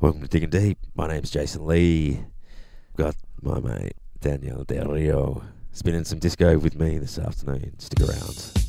Welcome to Digging Deep. My name's Jason Lee. Got my mate Daniel Del Rio spinning some disco with me this afternoon. Stick around.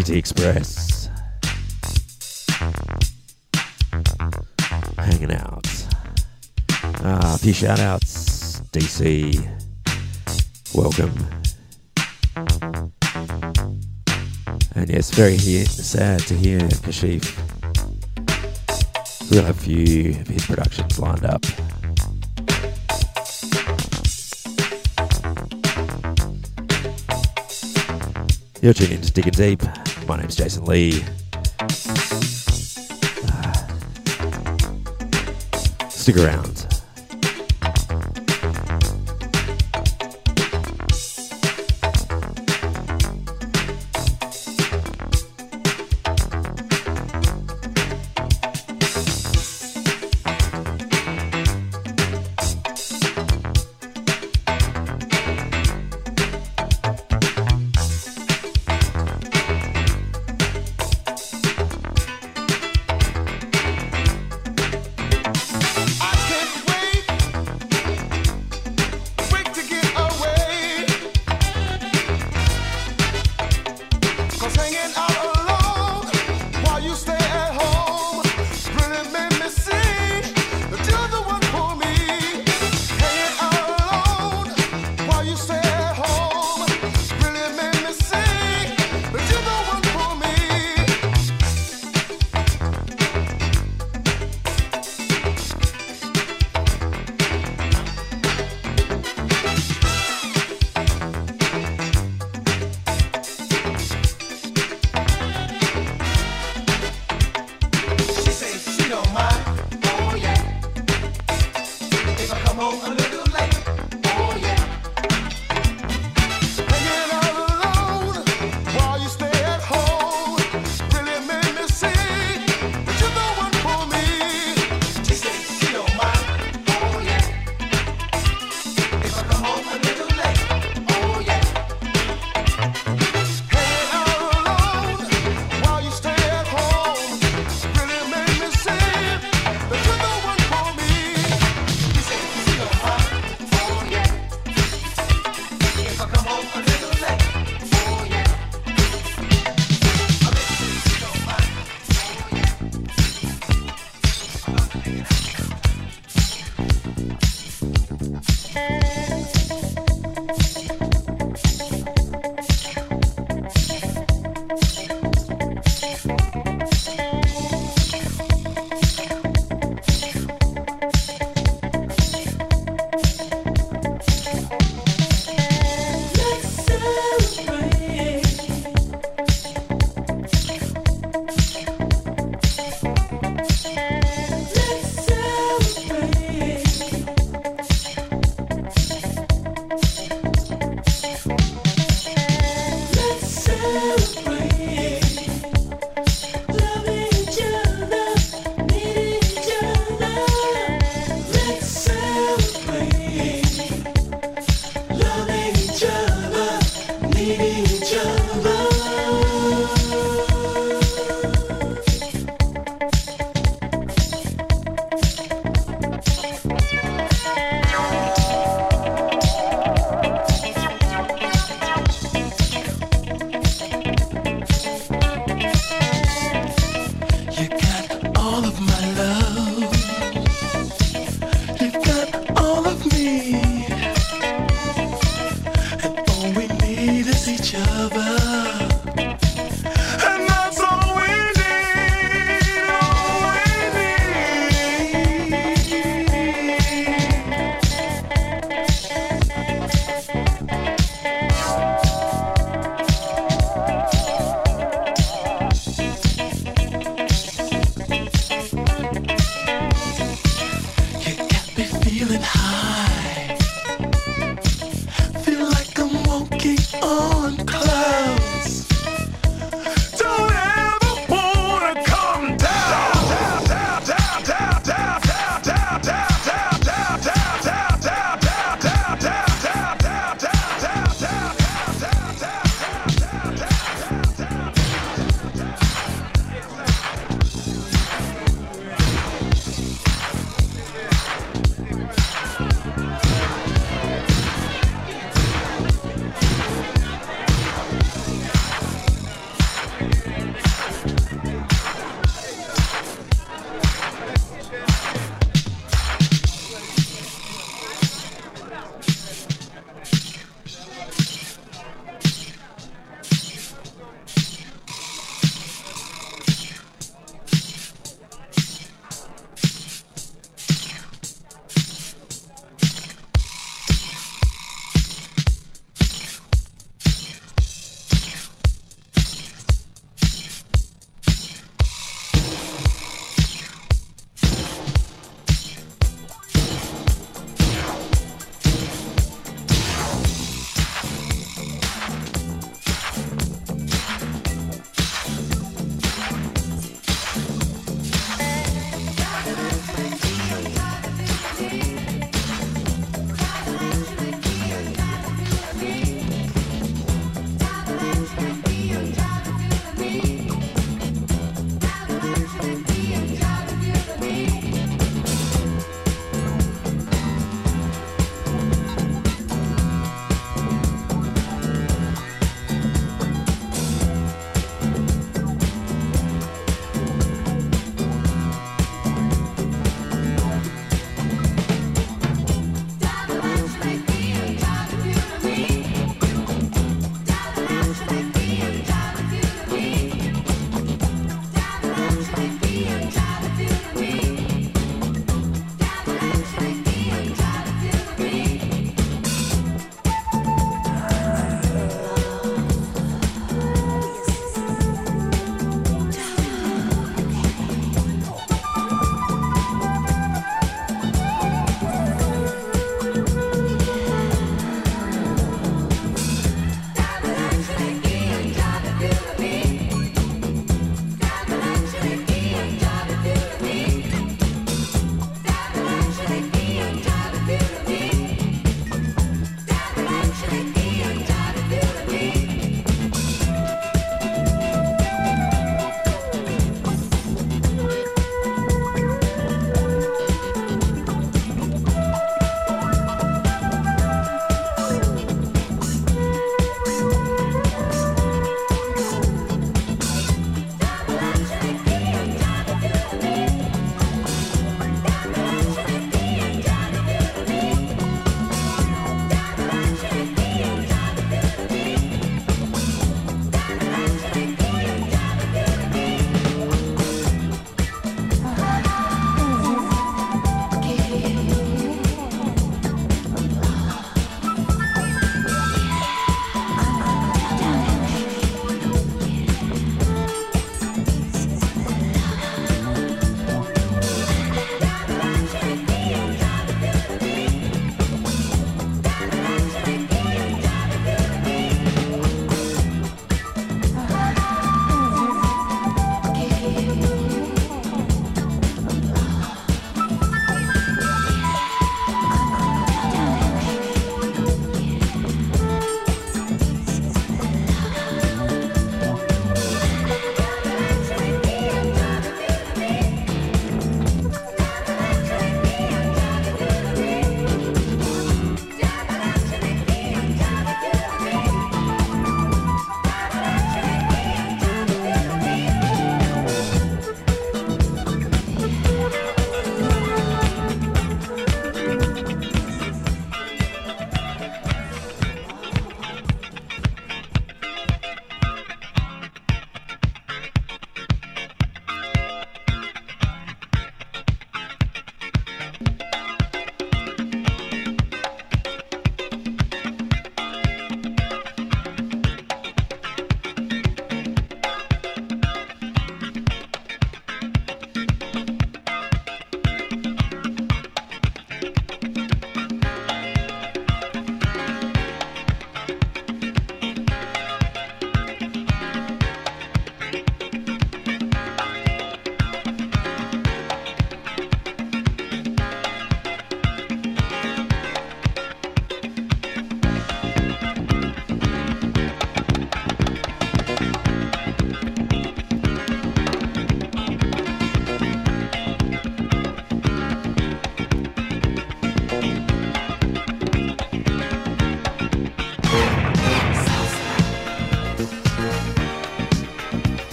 BT Express. Hanging out. Ah, a few shout outs. DC. Welcome. And yes, very he- sad to hear Kashif. We'll have a few of his productions lined up. You're tuning into Digging Deep. My name's Jason Lee. Uh, stick around.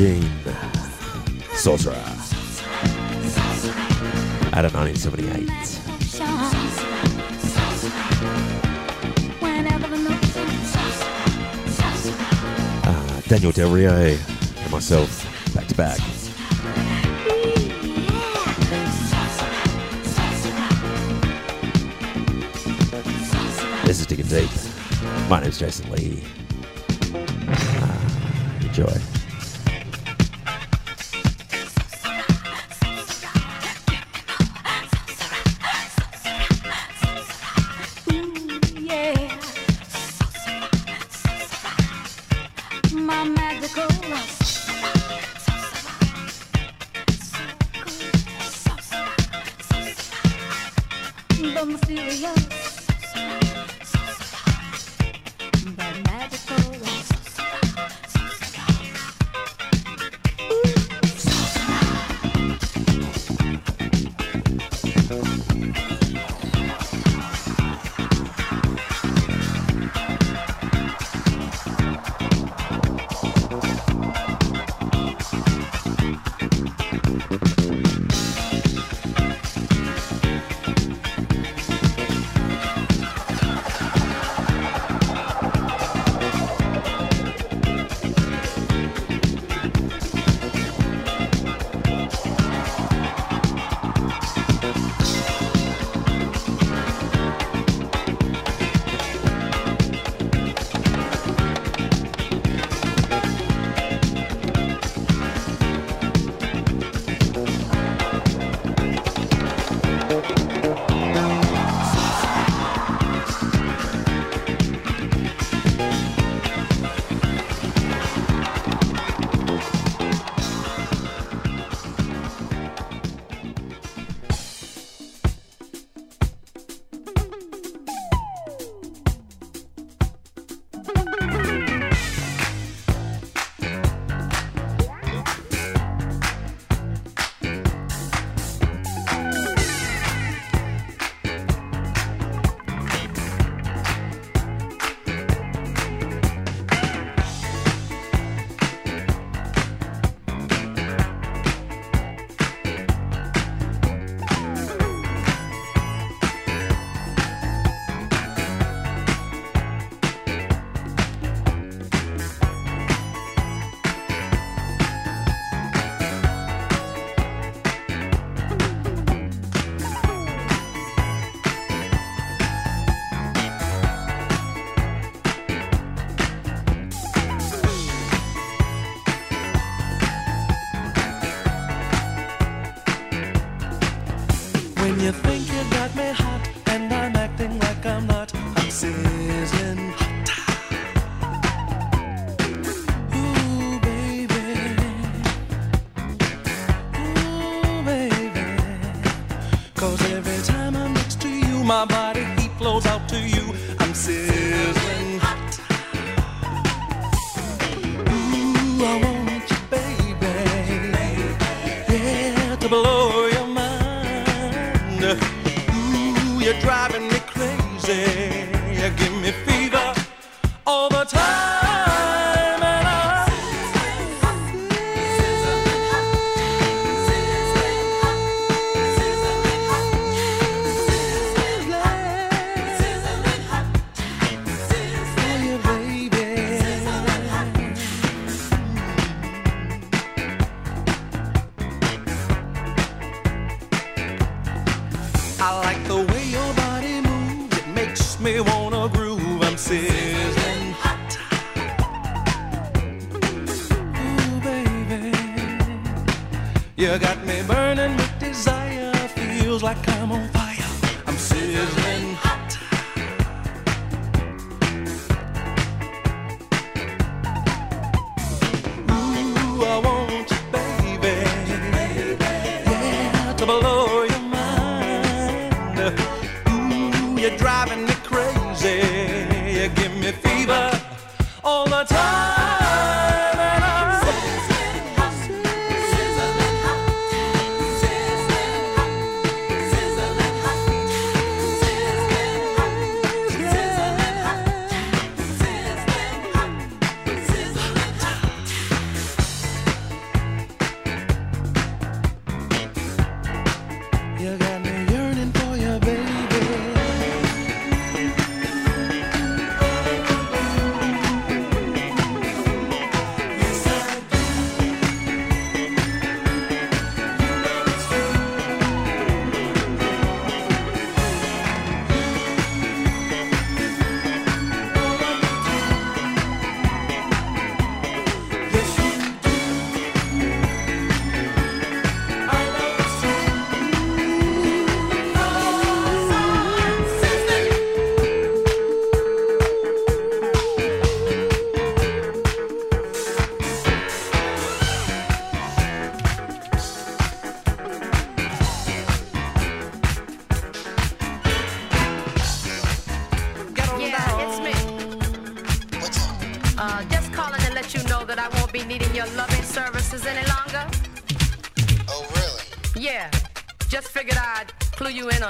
Jane Sorcerer out of 1978. Uh, Daniel Del Rio and myself back to back. This is Digging Deep. My name is Jason Lee. Uh, enjoy.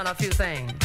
On a few things.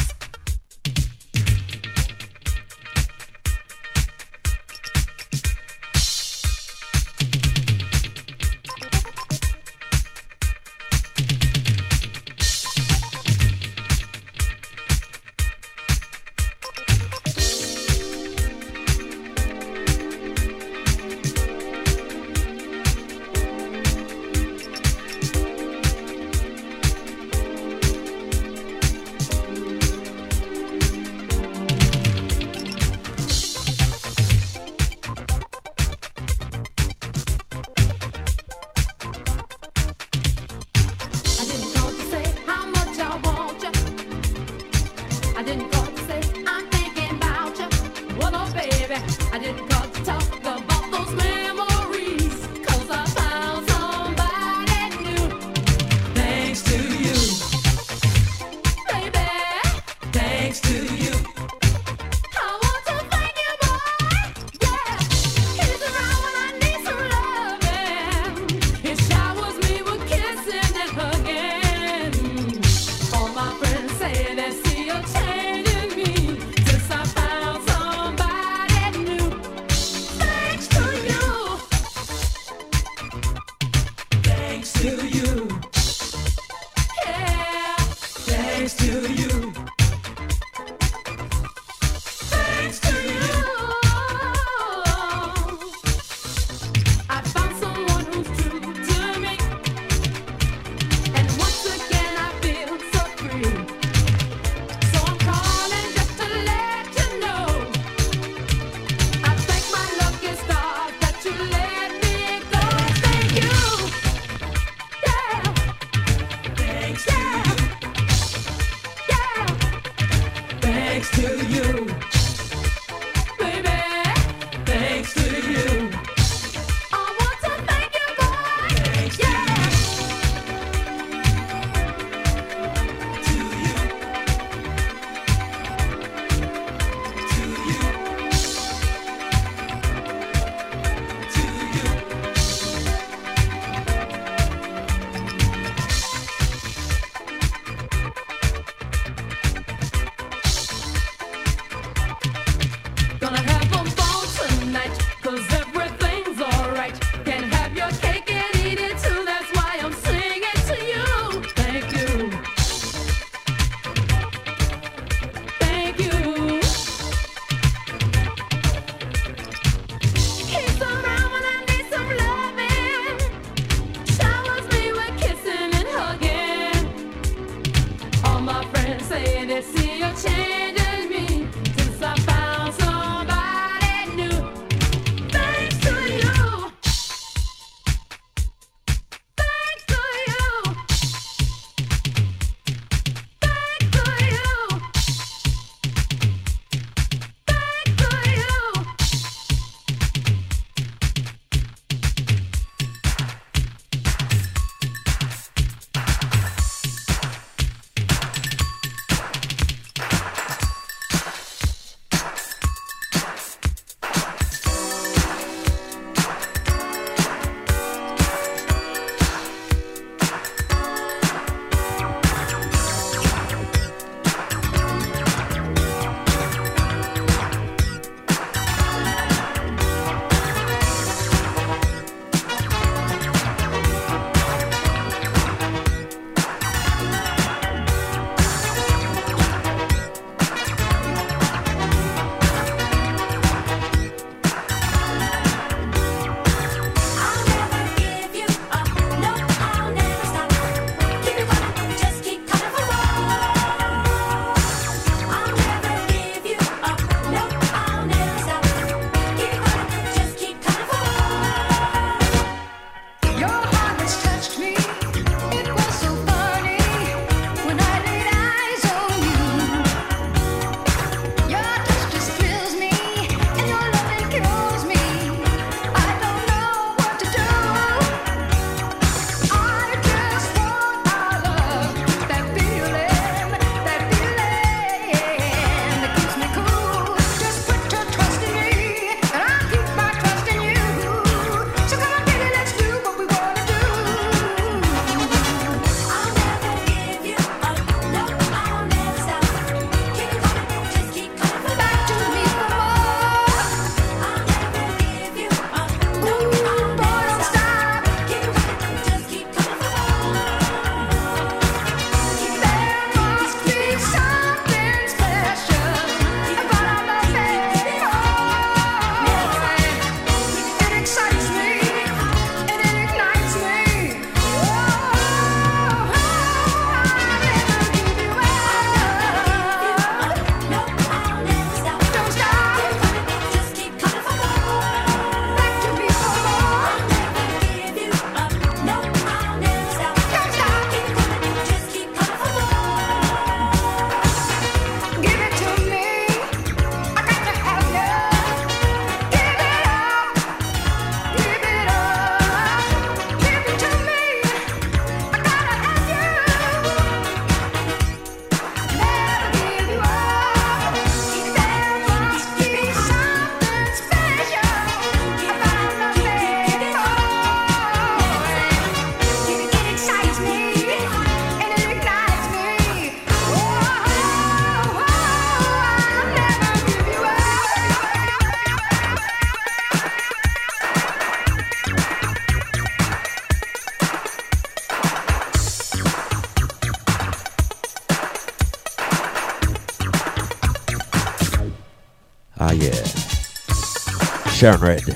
Sharon Redd.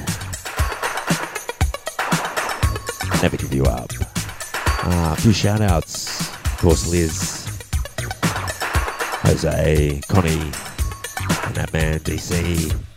Never give you up. Uh, a few shout outs. Of course, Liz, Jose, Connie, and that man, DC.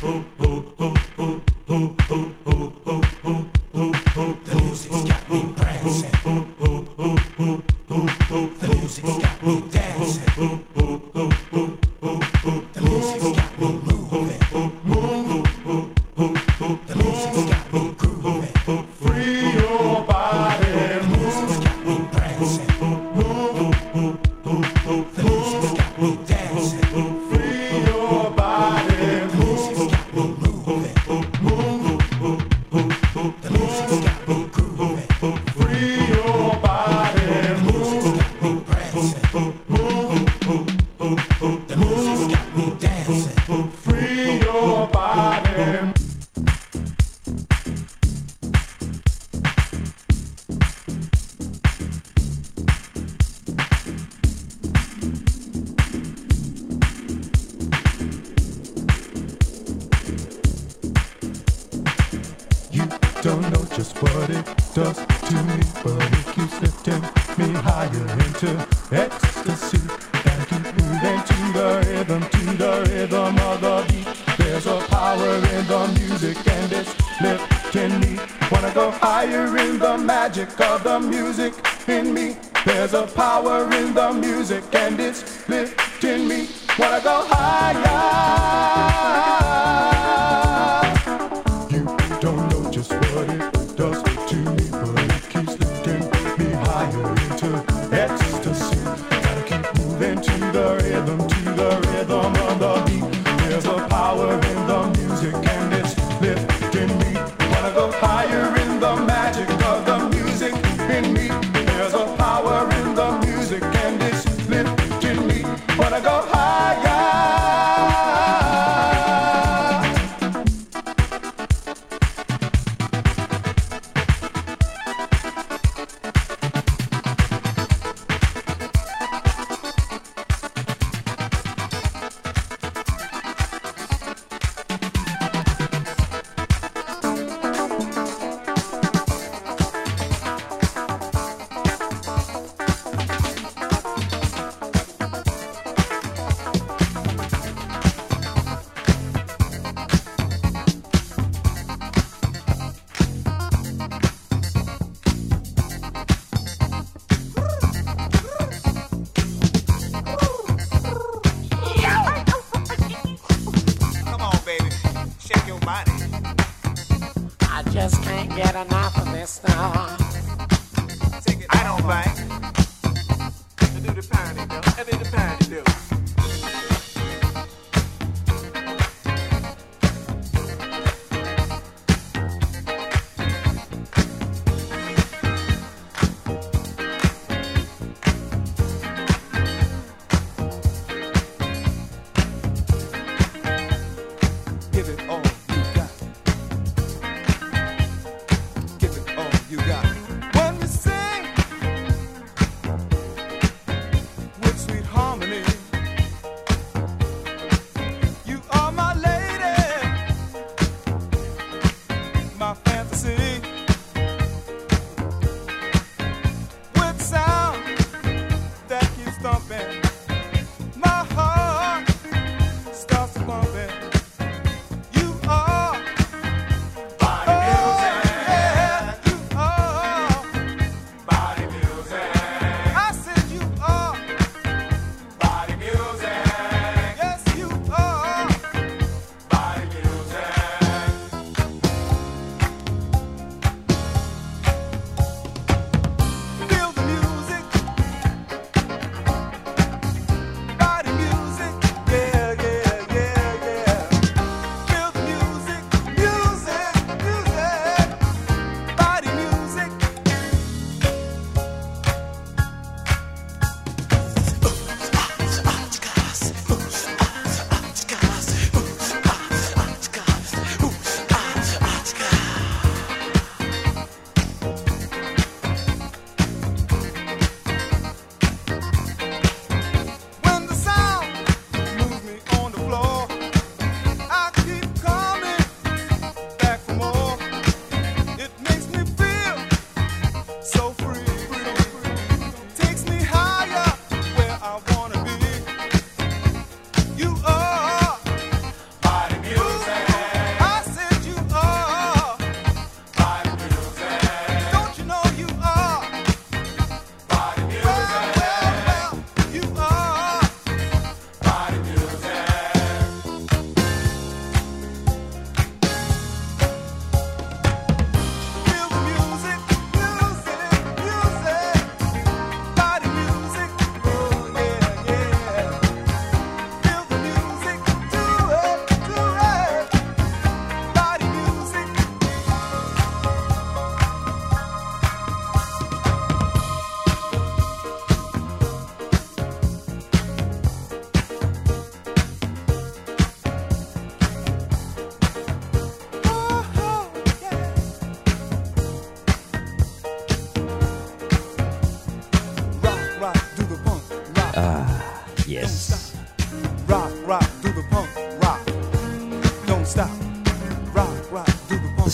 The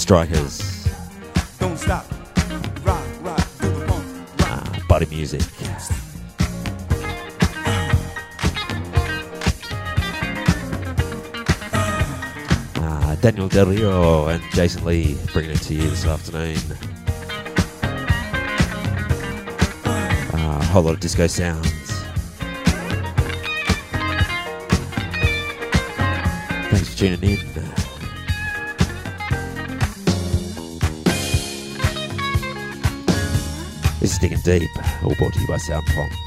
Strikers. Don't stop. Rock, rock, pump, ah, body music. Ah, Daniel Del Rio and Jason Lee bringing it to you this afternoon. Ah, a whole lot of disco sounds. Thanks for tuning in. Deep, au you by Soundpond.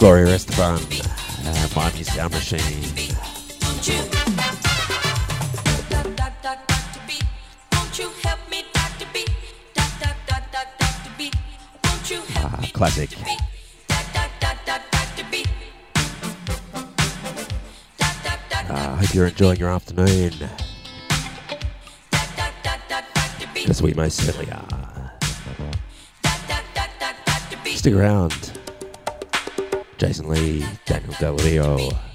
Gloria Estefan, uh, Miami Sound Machine. Ah, classic. Ah, I hope you're enjoying your afternoon. Because we most certainly are. Stick around. Jason Lee, Daniel Del Rio.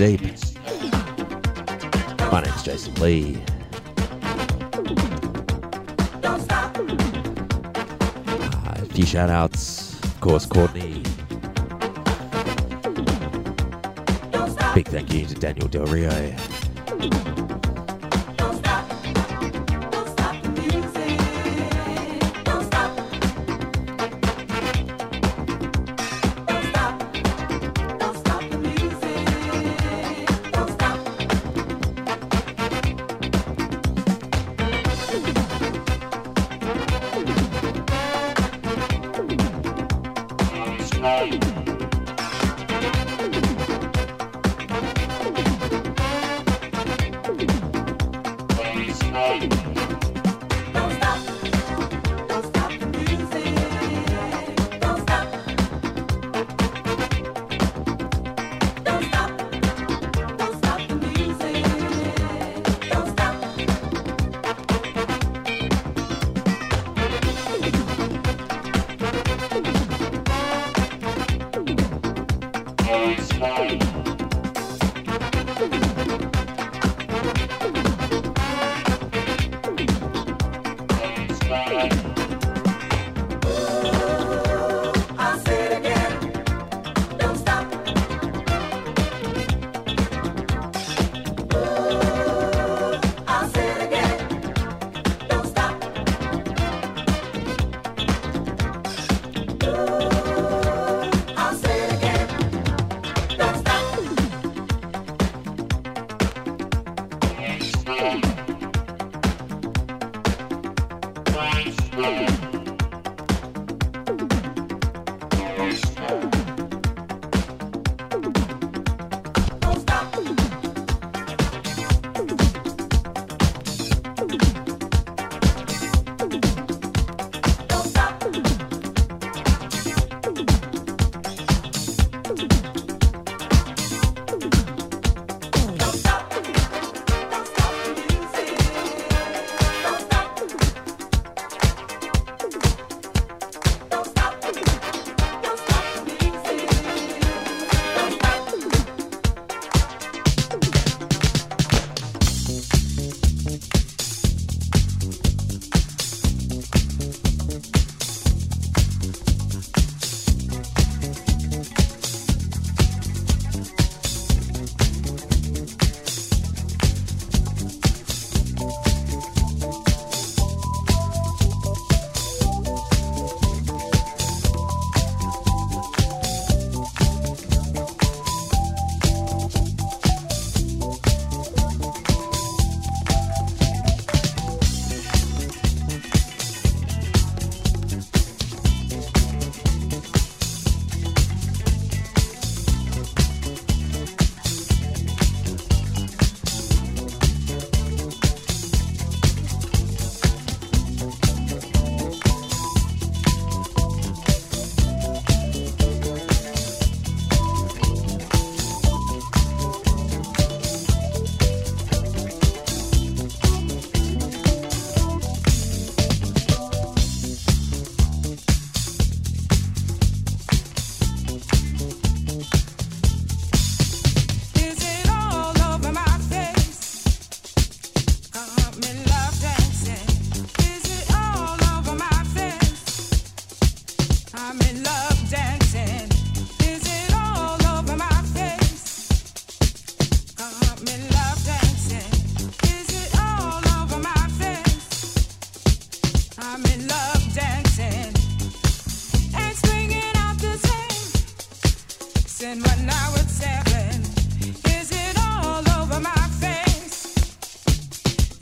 deep. My name's Jason Lee. Uh, a few shout outs, of course, Courtney. Big thank you to Daniel Del Rio.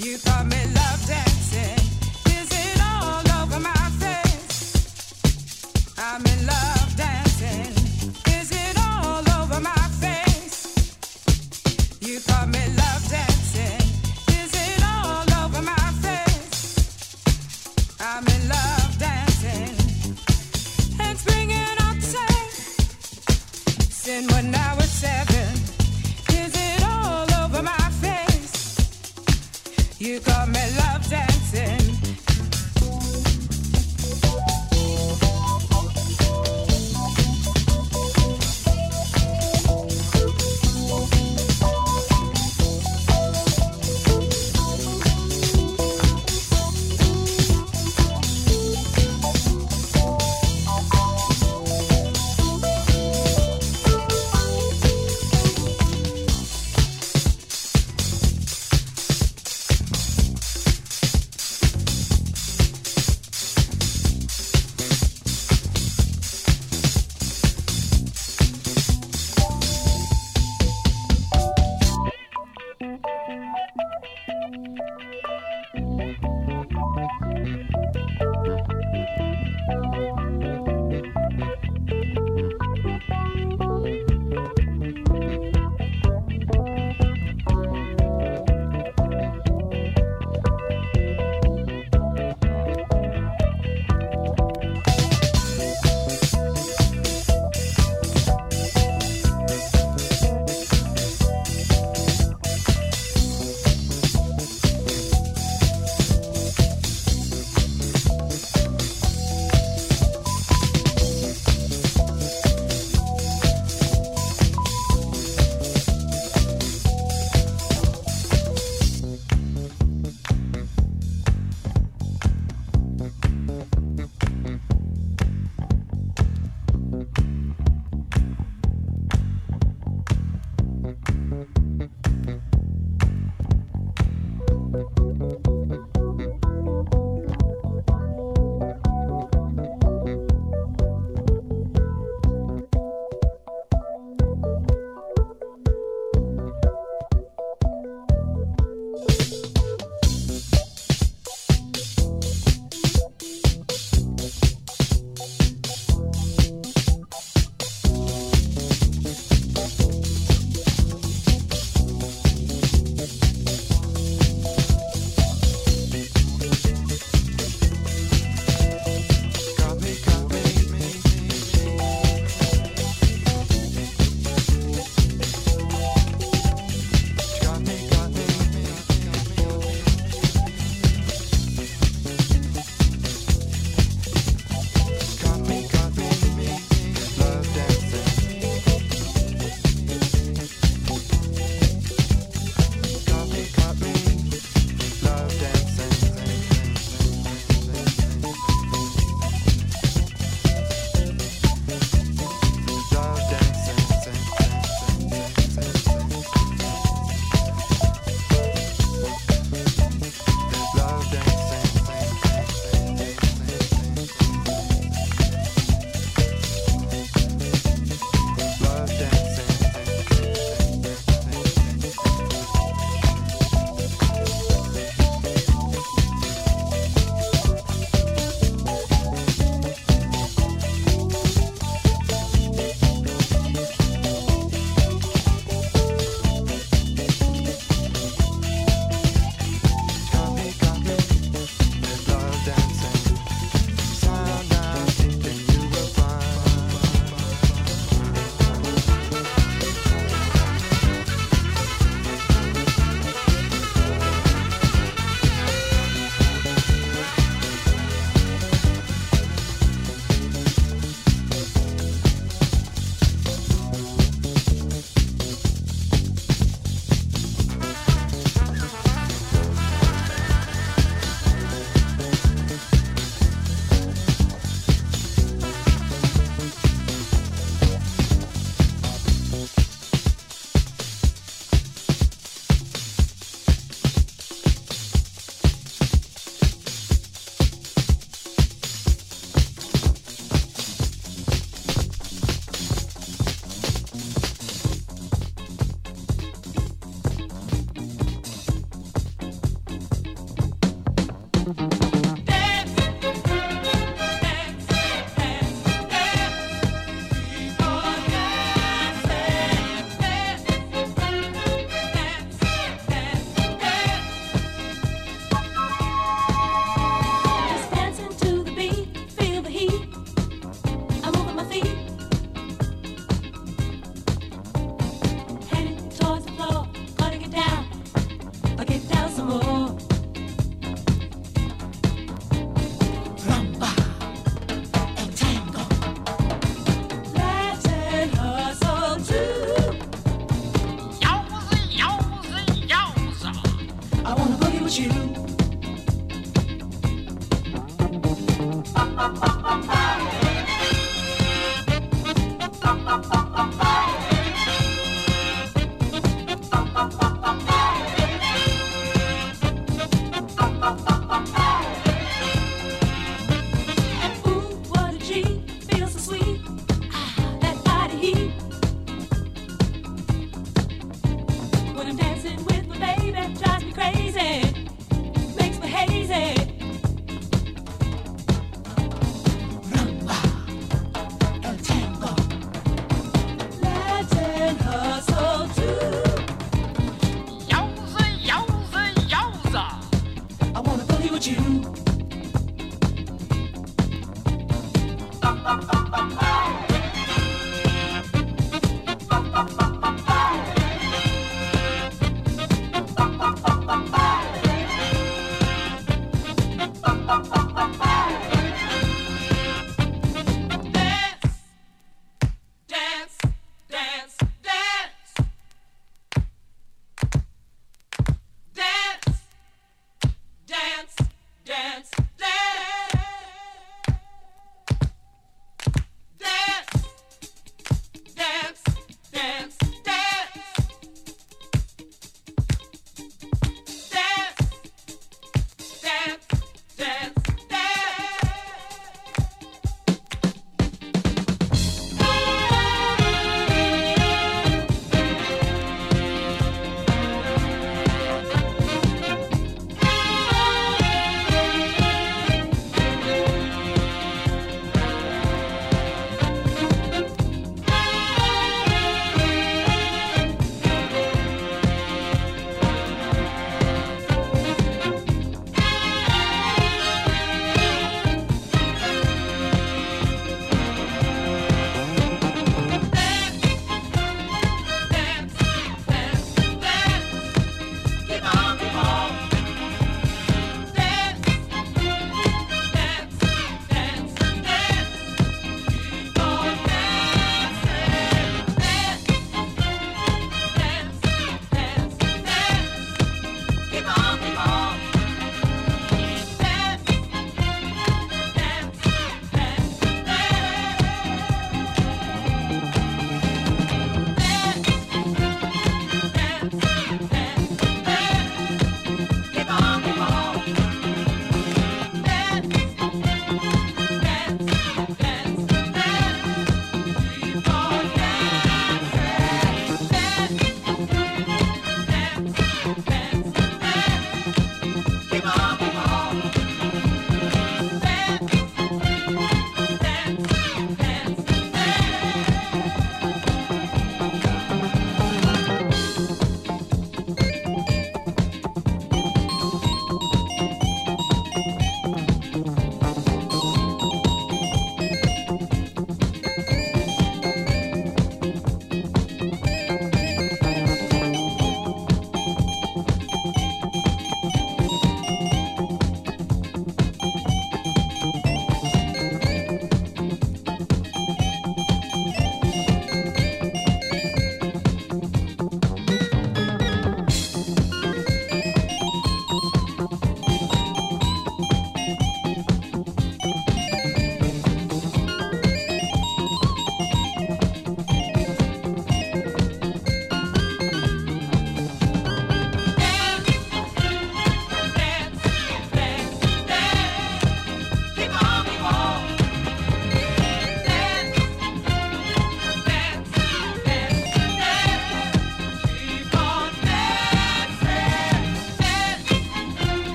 You call me love dancing.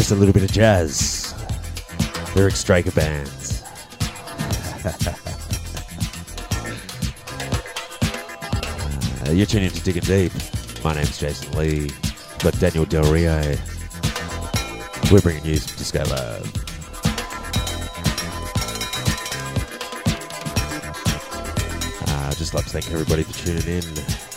Just a little bit of jazz. Lyric Straker bands. Uh, you're tuning to Digging Deep. My name's Jason Lee. Got Daniel Del Rio. We're bringing you some Disco Love. Uh, I'd just like to thank everybody for tuning in.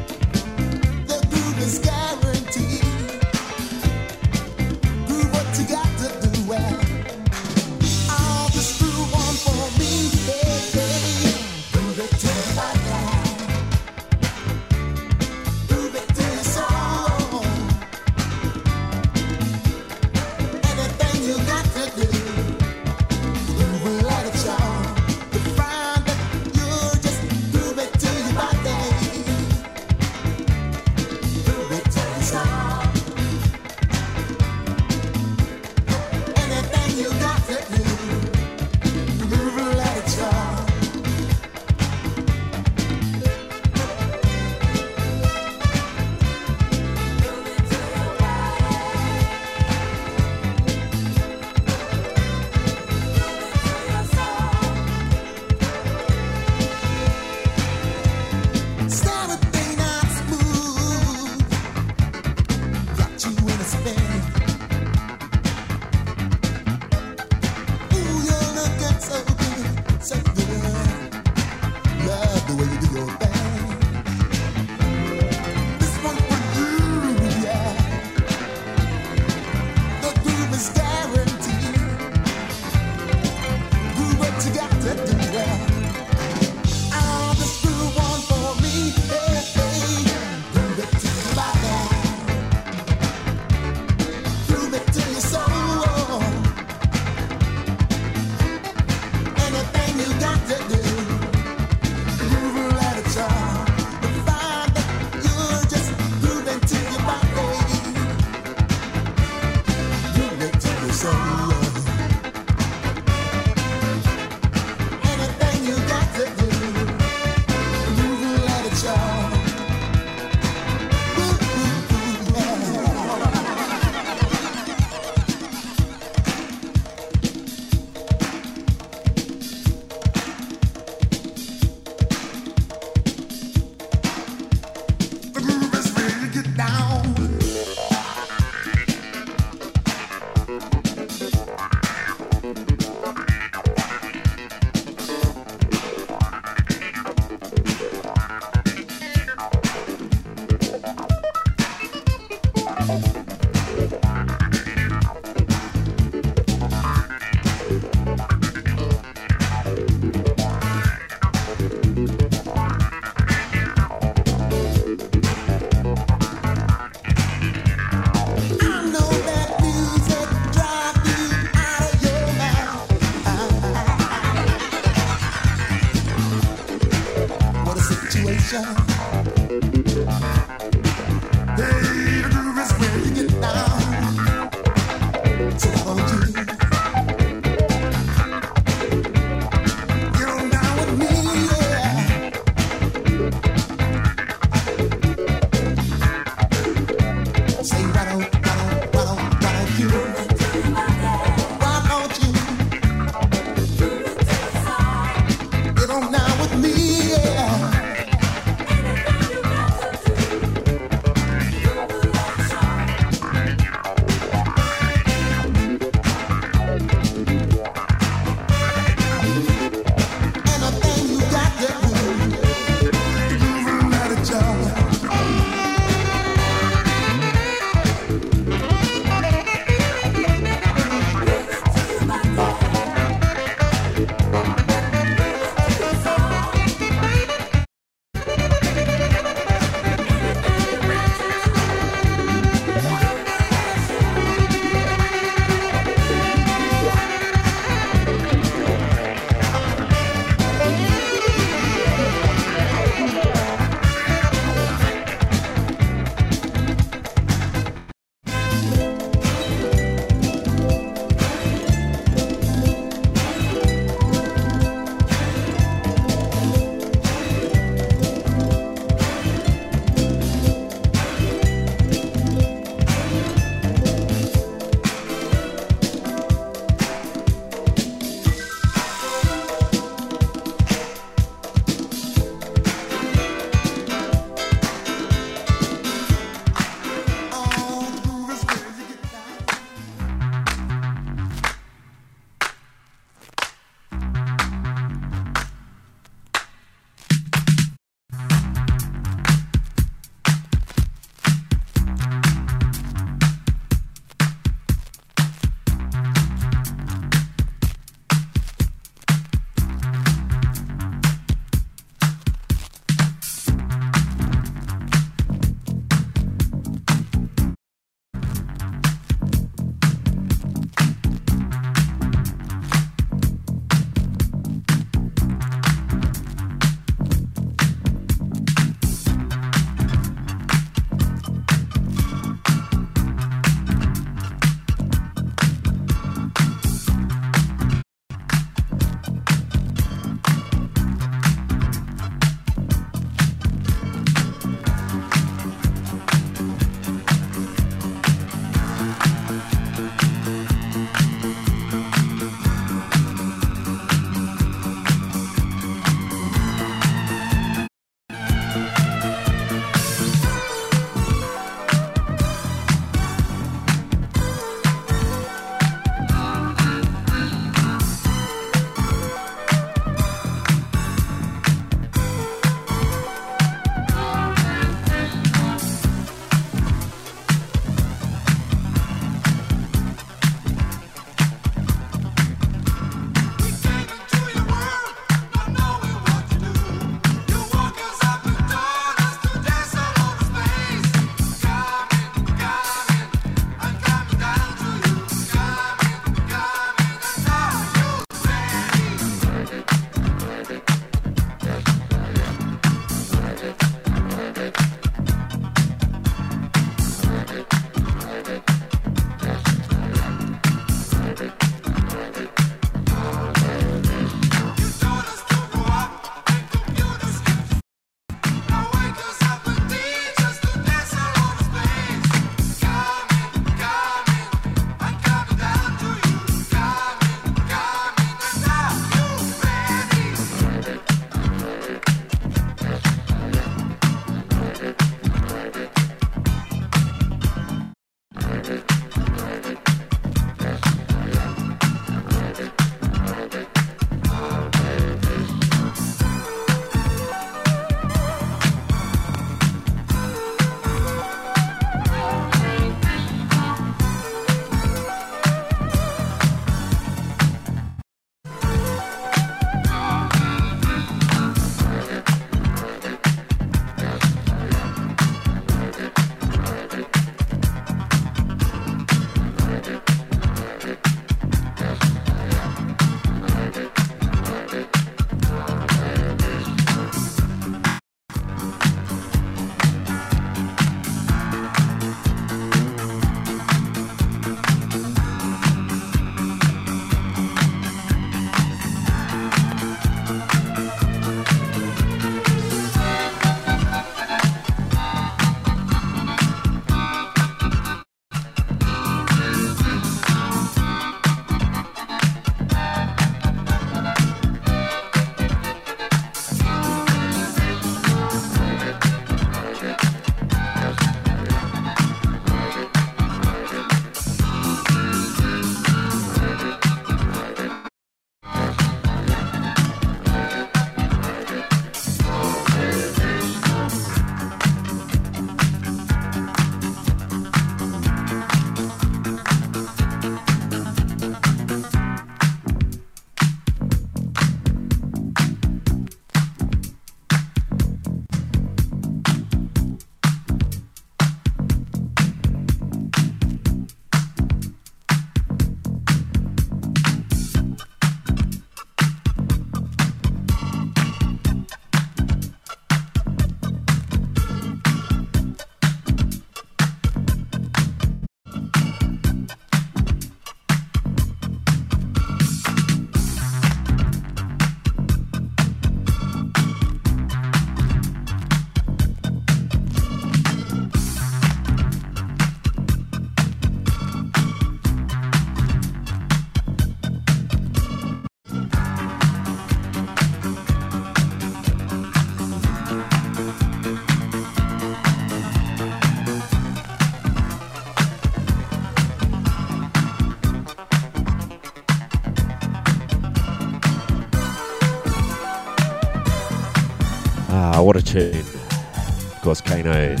Tune. Of course, Kano. And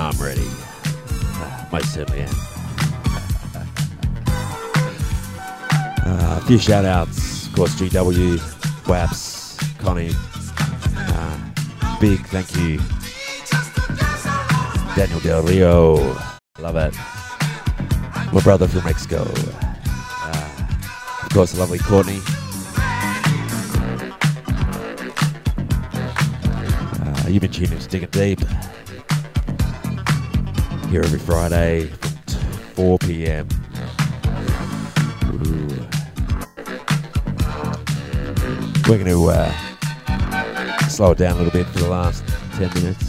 I'm ready. Uh, most certainly am. Uh, a few shout outs. Of course, GW, Waps, Connie. Uh, big thank you. Daniel Del Rio. Love it. My brother from Mexico. Uh, of course, the lovely Courtney. You've been tuning to Digging Deep. Here every Friday from 4 p.m. We're going to uh, slow it down a little bit for the last 10 minutes.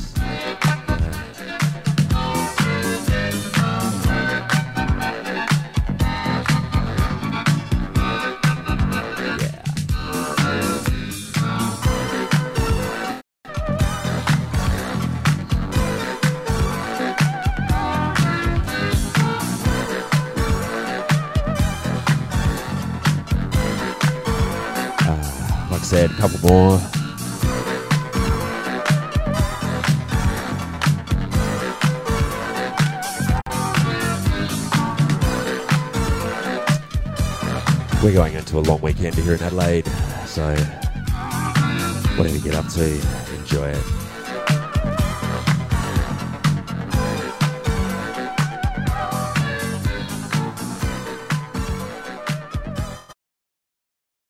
Adelaide, so whatever you get up to, enjoy it.